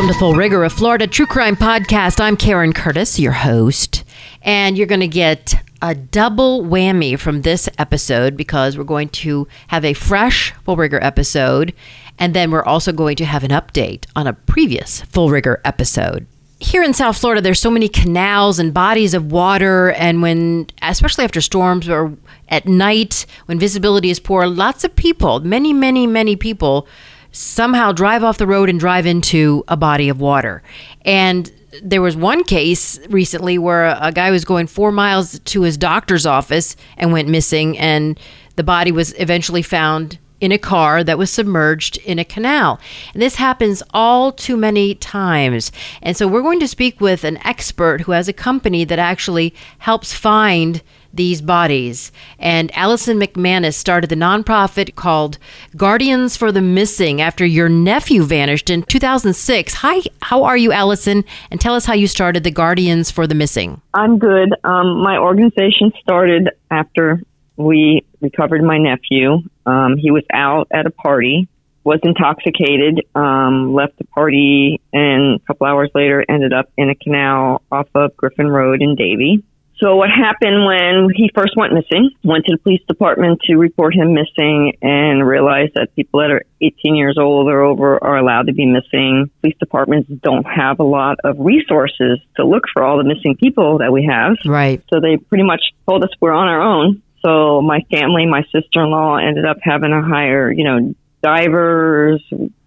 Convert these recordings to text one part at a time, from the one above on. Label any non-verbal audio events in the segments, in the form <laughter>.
Welcome to Full Rigor, a Florida true crime podcast. I'm Karen Curtis, your host, and you're going to get a double whammy from this episode because we're going to have a fresh Full Rigor episode, and then we're also going to have an update on a previous Full Rigor episode. Here in South Florida, there's so many canals and bodies of water, and when, especially after storms or at night when visibility is poor, lots of people, many, many, many people, somehow drive off the road and drive into a body of water. And there was one case recently where a guy was going four miles to his doctor's office and went missing, and the body was eventually found in a car that was submerged in a canal. And this happens all too many times. And so we're going to speak with an expert who has a company that actually helps find these bodies. And Allison McManus started the nonprofit called Guardians for the Missing after your nephew vanished in 2006. Hi, how are you, Allison? And tell us how you started the Guardians for the Missing. I'm good. Um, my organization started after we recovered my nephew. Um, he was out at a party, was intoxicated, um, left the party, and a couple hours later ended up in a canal off of Griffin Road in Davie. So what happened when he first went missing? Went to the police department to report him missing and realized that people that are 18 years old or over are allowed to be missing. Police departments don't have a lot of resources to look for all the missing people that we have. Right. So they pretty much told us we're on our own. So my family, my sister-in-law ended up having to hire, you know, divers.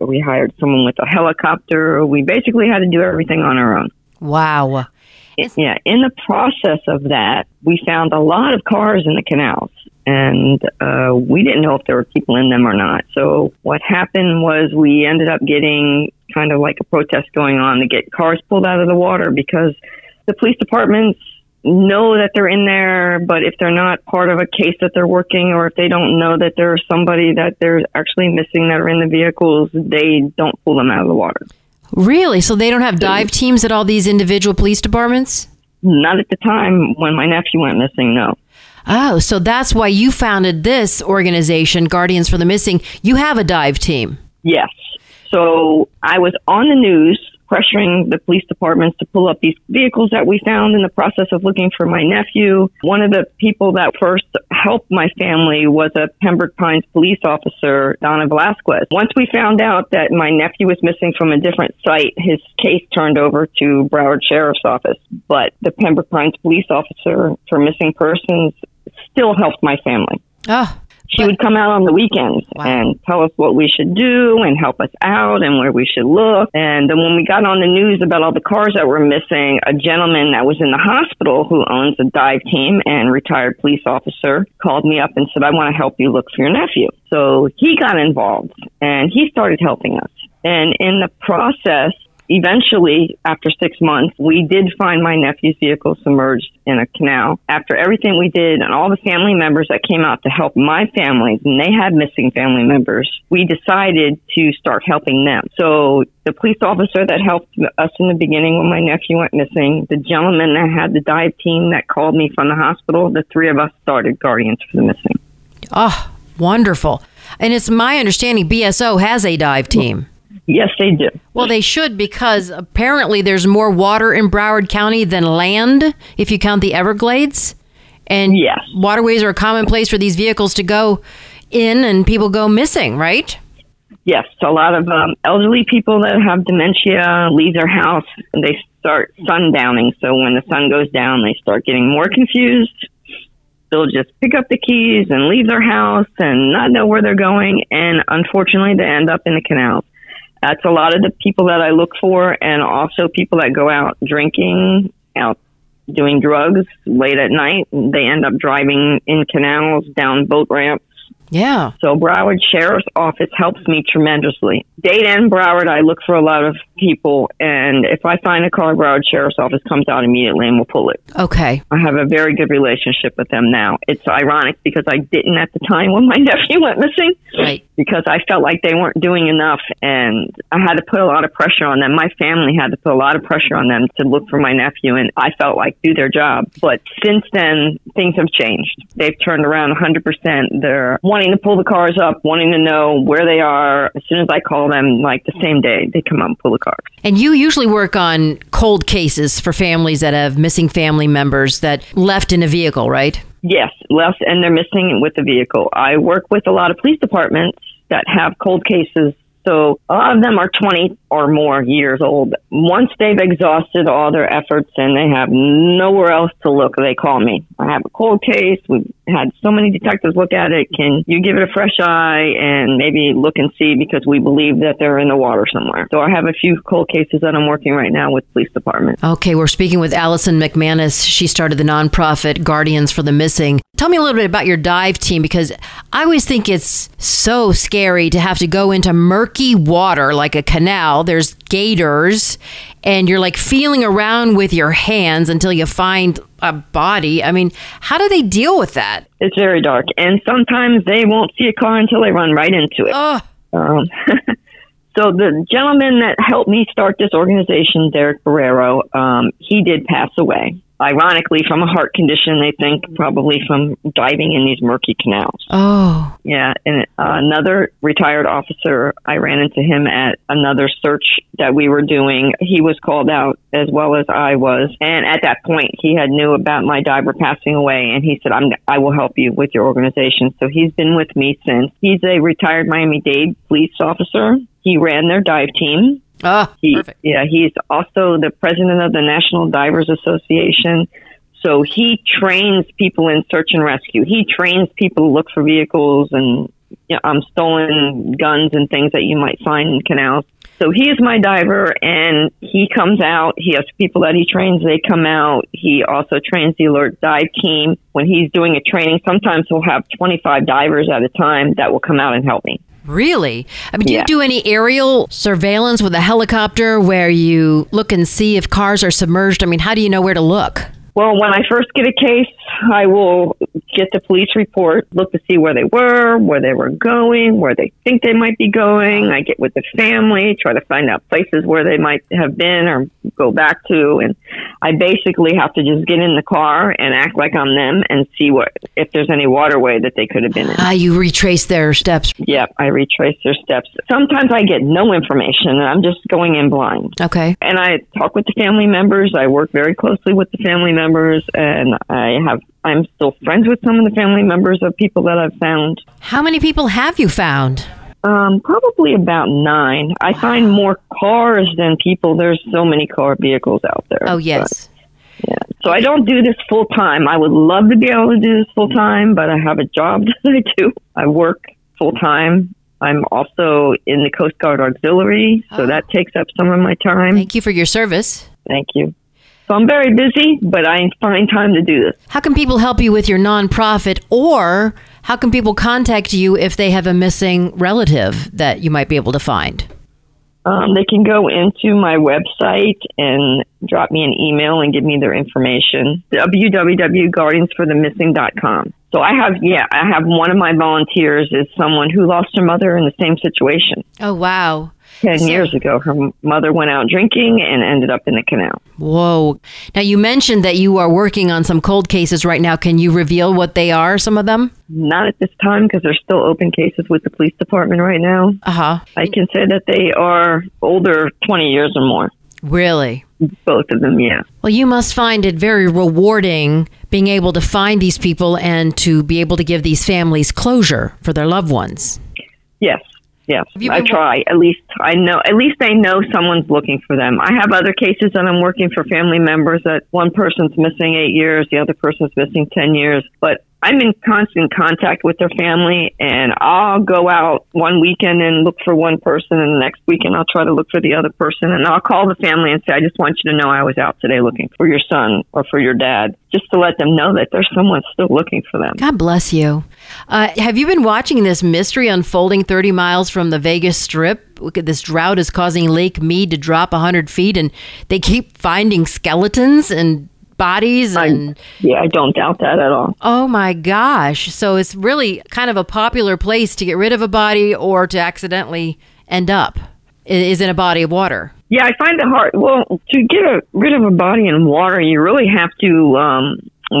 We hired someone with a helicopter. We basically had to do everything on our own. Wow. Yeah, in the process of that, we found a lot of cars in the canals, and uh, we didn't know if there were people in them or not. So what happened was we ended up getting kind of like a protest going on to get cars pulled out of the water because the police departments know that they're in there, but if they're not part of a case that they're working or if they don't know that there's somebody that they're actually missing that are in the vehicles, they don't pull them out of the water. Really? So they don't have dive teams at all these individual police departments? Not at the time when my nephew went missing, no. Oh, so that's why you founded this organization, Guardians for the Missing. You have a dive team. Yes. So I was on the news pressuring the police departments to pull up these vehicles that we found in the process of looking for my nephew. One of the people that first helped my family was a Pembroke Pines police officer, Donna Velasquez. Once we found out that my nephew was missing from a different site, his case turned over to Broward Sheriff's Office. But the Pembroke Pines police officer for missing persons still helped my family. Oh, she would come out on the weekends Wow. and tell us what we should do and help us out and where we should look. And then when we got on the news about all the cars that were missing, a gentleman that was in the hospital who owns a dive team and retired police officer called me up and said, I want to help you look for your nephew. So he got involved and he started helping us. And in the process, eventually, after six months, we did find my nephew's vehicle submerged in a canal. After everything we did and all the family members that came out to help my family, and they had missing family members, we decided to start helping them. So the police officer that helped us in the beginning when my nephew went missing, the gentleman that had the dive team that called me from the hospital, the three of us started Guardians for the Missing. oh, wonderful. And it's my understanding BSO has a dive team. Yes, they do. Well, they should because apparently there's more water in Broward County than land if you count the Everglades. And Yes. waterways are a common place for these vehicles to go in and people go missing, right? Yes, a lot of um, elderly people that have dementia leave their house and they start sundowning. So when the sun goes down, they start getting more confused. They'll just pick up the keys and leave their house and not know where they're going. And unfortunately, they end up in the canals. That's a lot of the people that I look for, and also people that go out drinking, out doing drugs late at night. They end up driving in canals, down boat ramps. Yeah. So Broward Sheriff's Office helps me tremendously. Dade and Broward, I look for a lot of people, and if I find a car, Broward Sheriff's Office comes out immediately and will pull it. Okay. I have a very good relationship with them now. It's ironic because I didn't at the time when my <laughs> nephew went missing Right. because I felt like they weren't doing enough and I had to put a lot of pressure on them. My family had to put a lot of pressure on them to look for my nephew and I felt like do their job. But since then, things have changed. They've turned around 100%. They're wanting wanting to pull the cars up, wanting to know where they are. As soon as I call them, like the same day, they come up and pull the cars. And you usually work on cold cases for families that have missing family members that left in a vehicle, right? Yes, left and they're missing with the vehicle. I work with a lot of police departments that have cold cases so a lot of them are 20 or more years old. Once they've exhausted all their efforts and they have nowhere else to look, they call me. I have a cold case. We've had so many detectives look at it. Can you give it a fresh eye and maybe look and see because we believe that they're in the water somewhere. So I have a few cold cases that I'm working right now with police department. Okay, we're speaking with Allison McManus. She started the nonprofit Guardians for the Missing. Tell me a little bit about your dive team because I always think it's so scary to have to go into murky water like a canal. There's gators, and you're like feeling around with your hands until you find a body. I mean, how do they deal with that? It's very dark, and sometimes they won't see a car until they run right into it. Oh, Um, <laughs> so the gentleman that helped me start this organization, Derek Barrero, um, he did pass away. Ironically, from a heart condition, they think probably from diving in these murky canals. oh, Yeah, and uh, another retired officer, I ran into him at another search that we were doing. He was called out as well as I was, and at that point, he had knew about my diver passing away, and he said, "I'm I will help you with your organization." So he's been with me since. He's a retired Miami Dade police officer. He ran their dive team. Oh, He, perfect. Yeah, he's also the president of the National Divers Association. So he trains people in search and rescue. He trains people to look for vehicles and you know, um, stolen guns and things that you might find in canals. So he is my diver, and he comes out. He has people that he trains. They come out. He also trains the alert dive team. When he's doing a training, sometimes he'll have 25 divers at a time that will come out and help me. Really? I mean, do Yeah. you do any aerial surveillance with a helicopter where you look and see if cars are submerged? I mean, how do you know where to look? Well, when I first get a case, I will get the police report, look to see where they were, where they were going, where they think they might be going. I get with the family, try to find out places where they might have been or go back to. And I basically have to just get in the car and act like I'm them and see what if there's any waterway that they could have been in. Ah, you retrace their steps. Yep, I retrace their steps. Sometimes I get no information and I'm just going in blind Okay. and I talk with the family members. I work very closely with the family members, and I have I'm still friends with some of the family members of people that I've found. How many people have you found? Um, probably about nine. I find more cars than people. There's so many car vehicles out there. Oh, yes. But, yeah. So I don't do this full time. I would love to be able to do this full time, but I have a job <laughs> that I do. I work full time. I'm also in the Coast Guard Auxiliary, so Oh. that takes up some of my time. Thank you for your service. Thank you. So I'm very busy, but I find time to do this. How can people help you with your nonprofit, or how can people contact you if they have a missing relative that you might be able to find? Um, they can go into my website and drop me an email and give me their information. www.guardiansforthemissing.com. So I have, yeah, I have one of my volunteers is someone who lost her mother in the same situation. Oh, wow. 10 So- years ago, her mother went out drinking and ended up in the canal. Whoa. Now, you mentioned that you are working on some cold cases right now. Can you reveal what they are, some of them? Not at this time because there's still open cases with the police department right now. Uh huh. I can say that they are older 20 years or more. Really? Both of them, yeah. Well, you must find it very rewarding being able to find these people and to be able to give these families closure for their loved ones. Yes, yes. I try. At least I know. At least I know someone's looking for them. I have other cases that I'm working for family members that one person's missing eight years, the other person's missing ten years. But I'm in constant contact with their family, and I'll go out one weekend and look for one person, and the next weekend I'll try to look for the other person, and I'll call the family and say, "I just want you to know I was out today looking for your son or for your dad," just to let them know that there's someone still looking for them. God bless you. Uh, have you been watching this mystery unfolding 30 miles from the Vegas Strip? This drought is causing Lake Mead to drop 100 feet, and they keep finding skeletons and bodies and Yeah, I don't doubt that at all. oh my gosh so it's really kind of a popular place to get rid of a body or to accidentally end up is in a body of water Yeah, I find it hard. Well, to get a, rid of a body in water, you really have to um,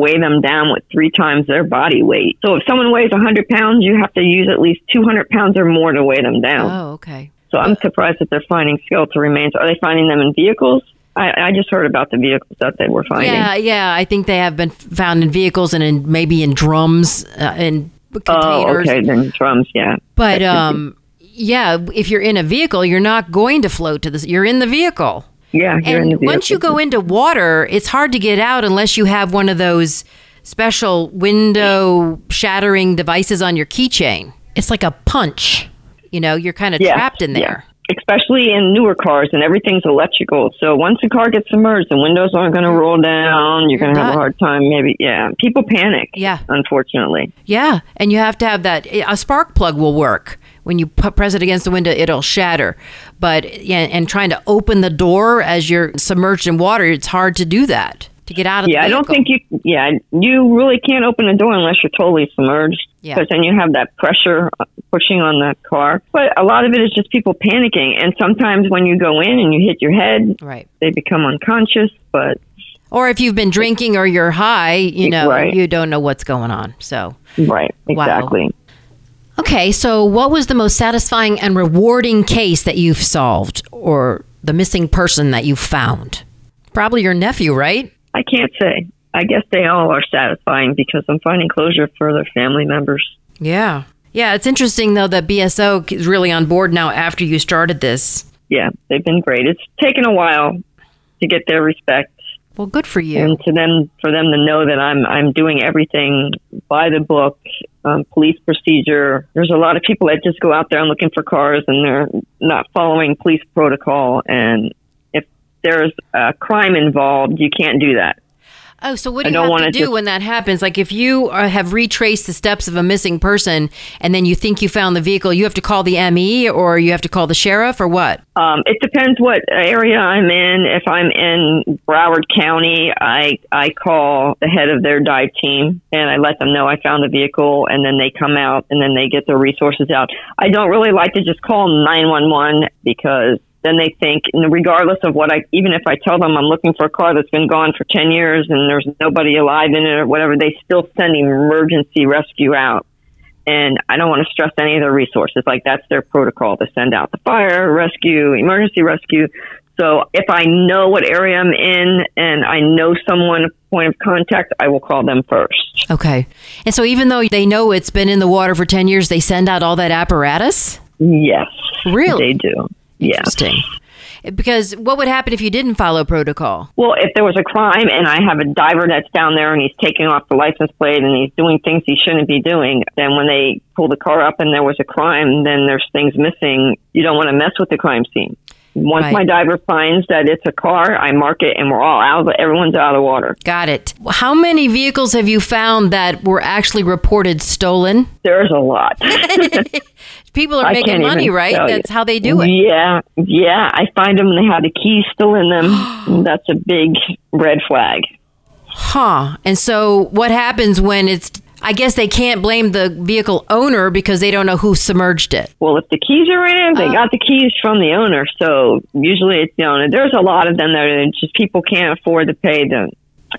weigh them down with three times their body weight. So if someone weighs 100 pounds, you have to use at least 200 pounds or more to weigh them down. Oh, okay. So I'm surprised that they're finding skeletal remains. Are they finding them in vehicles? I, I just heard about the vehicles that they were finding. Yeah, yeah. I think they have been found in vehicles and in maybe in drums uh, and Oh, containers. okay. Then drums, yeah. But That could be- um, yeah, if you're in a vehicle, you're not going to float to this. You're in the vehicle. yeah, you're in And once you go into water, it's hard to get out unless you have one of those special window shattering devices on your keychain. It's like a punch. You know, you're kind of Yeah, trapped in yeah. there. Especially in newer cars and everything's electrical. So once the car gets submerged, the windows aren't going to roll down. You're going to have a hard time. Maybe, yeah. People panic. Yeah. Unfortunately. Yeah, and you have to have that. A spark plug will work when you press it against the window; it'll shatter. But yeah, and trying to open the door as you're submerged in water, it's hard to do that to get out of. Yeah, the I don't think you. Yeah, you really can't open a door unless you're totally submerged. Yeah. Because then you have that pressure uh, pushing on the car. But a lot of it is just people panicking, and sometimes when you go in and you hit your head, right. they become unconscious. But Or if you've been drinking or you're high, you know, Right. you don't know what's going on. So, right, Wow. exactly. okay. So, what was the most satisfying and rewarding case that you've solved, or the missing person that you found? Probably your nephew, right? I can't say. I guess they all are satisfying because I'm finding closure for their family members. Yeah. Yeah, it's interesting though that BSO is really on board now after you started this. Yeah, they've been great. It's taken a while to get their respect Well, good for you. and to them for them to know that I'm I'm doing everything by the book, um, police procedure. There's a lot of people that just go out there and looking for cars and they're not following police protocol. And there's a crime involved, you can't do that. Oh, so what do you have wanna do just- when that happens? Like if you uh, have retraced the steps of a missing person and then you think you found the vehicle, you have to call the ME or you have to call the sheriff or what? Um, it depends what area I'm in. If I'm in Broward County, I I call the head of their dive team and I let them know I found the vehicle, and then they come out and then they get their resources out. I don't really like to just call 911 because then they think, regardless of what I, even if I tell them I'm looking for a car that's been gone for 10 years and there's nobody alive in it or whatever, they still send emergency rescue out and I don't want to stress any of their resources. Like that's their protocol to send out the fire rescue, emergency rescue. So if I know what area I'm in and I know someone point of contact, I will call them first. Okay. And so even though they know it's been in the water for 10 years, they send out all that apparatus? Yes, Really? they do. Yeah. Interesting. Because what would happen if you didn't follow protocol? Well, if there was a crime and I have a diver that's down there and he's taking off the license plate and he's doing things he shouldn't be doing, then when they pull the car up and there was a crime, then there's things missing. You don't want to mess with the crime scene. Once Right. my diver finds that it's a car, I mark it and we're all out. Of, everyone's out of the water. Got it. How many vehicles have you found that were actually reported stolen? There's a lot. <laughs> <laughs> People are I making money, right? tell you. That's how they do it. Yeah, yeah. I find them and they have the keys still in them. <gasps> That's a big red flag. Huh. And so what happens when it's I guess they can't blame the vehicle owner because they don't know who submerged it. Well, if the keys are in they oh. got the keys from the owner. So usually it's the owner. There's a lot of them that are just people can't afford to pay them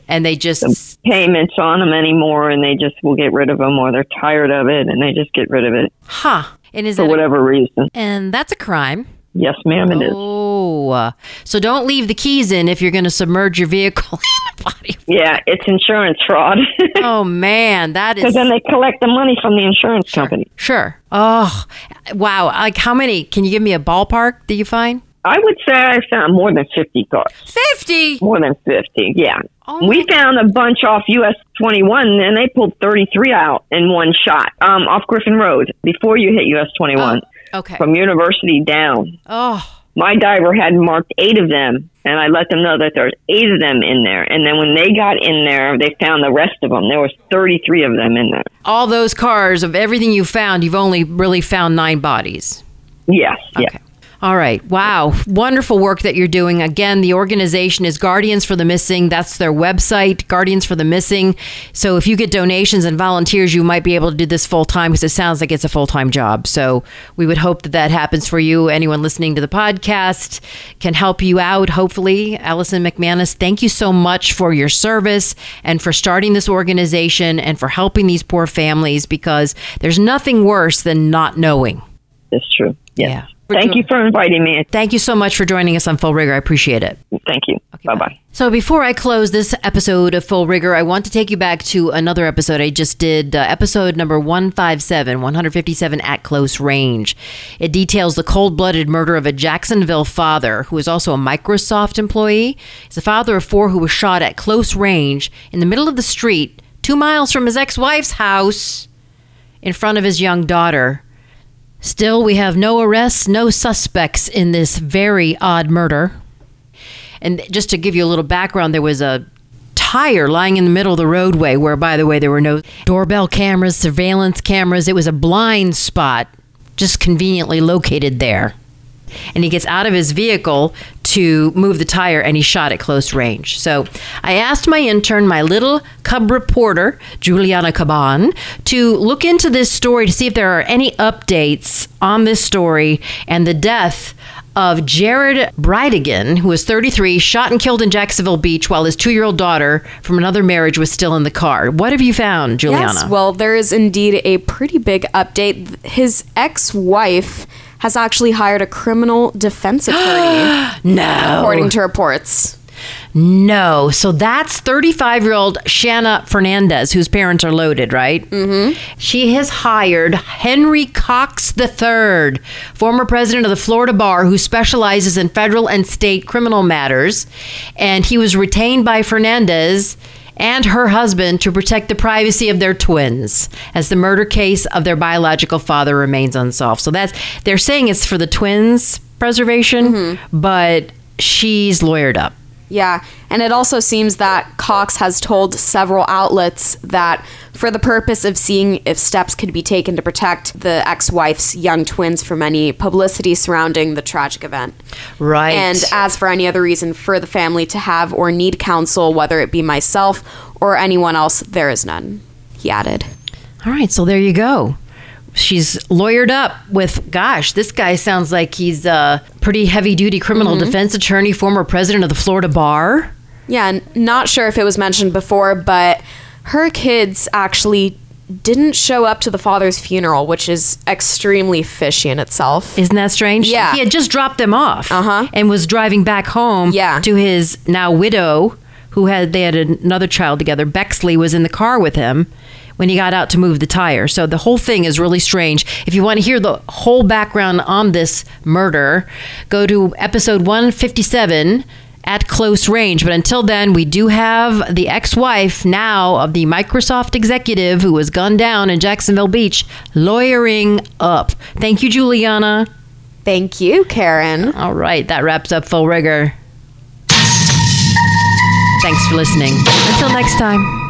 And they just payments on them anymore, and they just will get rid of them, or they're tired of it and they just get rid of it huh. And is for that a- whatever reason. and that's a crime. Yes, ma'am, it is. Oh, so don't leave the keys in if you're going to submerge your vehicle <laughs> in a body. Yeah, it's insurance fraud. <laughs> Oh man, that is. Because then they collect the money from the insurance company. sure. Oh, wow! Like how many? Can you give me a ballpark that you find? I would say I found more than 50 cars. Fifty. More than 50, yeah. Oh we found a bunch off US 21, and they pulled 33 out in one shot um, off Griffin Road before you hit US 21 Okay. from University down. Oh, My diver had marked eight of them, and I let them know that there's eight of them in there. And then when they got in there, they found the rest of them. There was 33 of them in there. all those cars of everything you found, you've only really found nine bodies. Yes, yeah. Okay. All right. Wow. Wonderful work that you're doing. Again, the organization is Guardians for the Missing. That's their website, Guardians for the Missing. So if you get donations and volunteers, you might be able to do this full time because it sounds like it's a full time job. So we would hope that that happens for you. Anyone listening to the podcast can help you out, hopefully. Allison McManus, thank you so much for your service and for starting this organization and for helping these poor families because there's nothing worse than not knowing. It's true. Yes. Yeah. Thank you for inviting me. Thank you so much for joining us on Full Rigor. I appreciate it. Thank you. bye bye. So, before I close this episode of Full Rigor, I want to take you back to another episode I just did, uh, episode number 157, 157 at close range. It details the cold blooded murder of a Jacksonville father who is also a Microsoft employee. He's a father of four who was shot at close range in the middle of the street, two miles from his ex wife's house, in front of his young daughter. Still, we have no arrests, no suspects in this very odd murder. And just to give you a little background, there was a tire lying in the middle of the roadway where, by the way, there were no doorbell cameras, surveillance cameras. It was a blind spot just conveniently located there. And he gets out of his vehicle to move the tire and he shot at close range. So I asked my intern, my little cub reporter, Juliana Caban, to look into this story to see if there are any updates on this story and the death of Jared Bridegan, who was 33, shot and killed in Jacksonville Beach while his two year old daughter from another marriage was still in the car. What have you found, Juliana? Yes, well, there is indeed a pretty big update. His ex wife has actually hired a criminal defense <gasps> attorney, no. according to reports. No. So that's 35 year old Shanna Fernandez, whose parents are loaded, right? Mm-hmm. She has hired Henry Coxe III, former president of the Florida Bar, who specializes in federal and state criminal matters. And he was retained by Fernandez and her husband to protect the privacy of their twins as the murder case of their biological father remains unsolved. So that's they're saying it's for the twins preservation, mm-hmm. but she's lawyered up. Yeah, and it also seems that Coxe has told several outlets that for the purpose of seeing if steps could be taken to protect the ex wife's young twins from any publicity surrounding the tragic event. Right. And as for any other reason for the family to have or need counsel, whether it be myself or anyone else, there is none, he added. All right, so there you go. She's lawyered up with, gosh, this guy sounds like he's a pretty heavy duty criminal Mm-hmm. defense attorney, former president of the Florida Bar. Yeah, not sure if it was mentioned before, but her kids actually didn't show up to the father's funeral, which is extremely fishy in itself. Isn't that strange? Yeah. He had just dropped them off Uh-huh. and was driving back home Yeah. to his now widow, who had they had another child together. Bexley was in the car with him when he got out to move the tire. So the whole thing is really strange. If you want to hear the whole background on this murder, go to episode 157 at close range. But until then, we do have the ex wife now of the Microsoft executive who was gunned down in Jacksonville Beach, lawyering up. Thank you, Juliana. Thank you, Karen. All right, that wraps up Full Rigor. Thanks for listening. Until next time.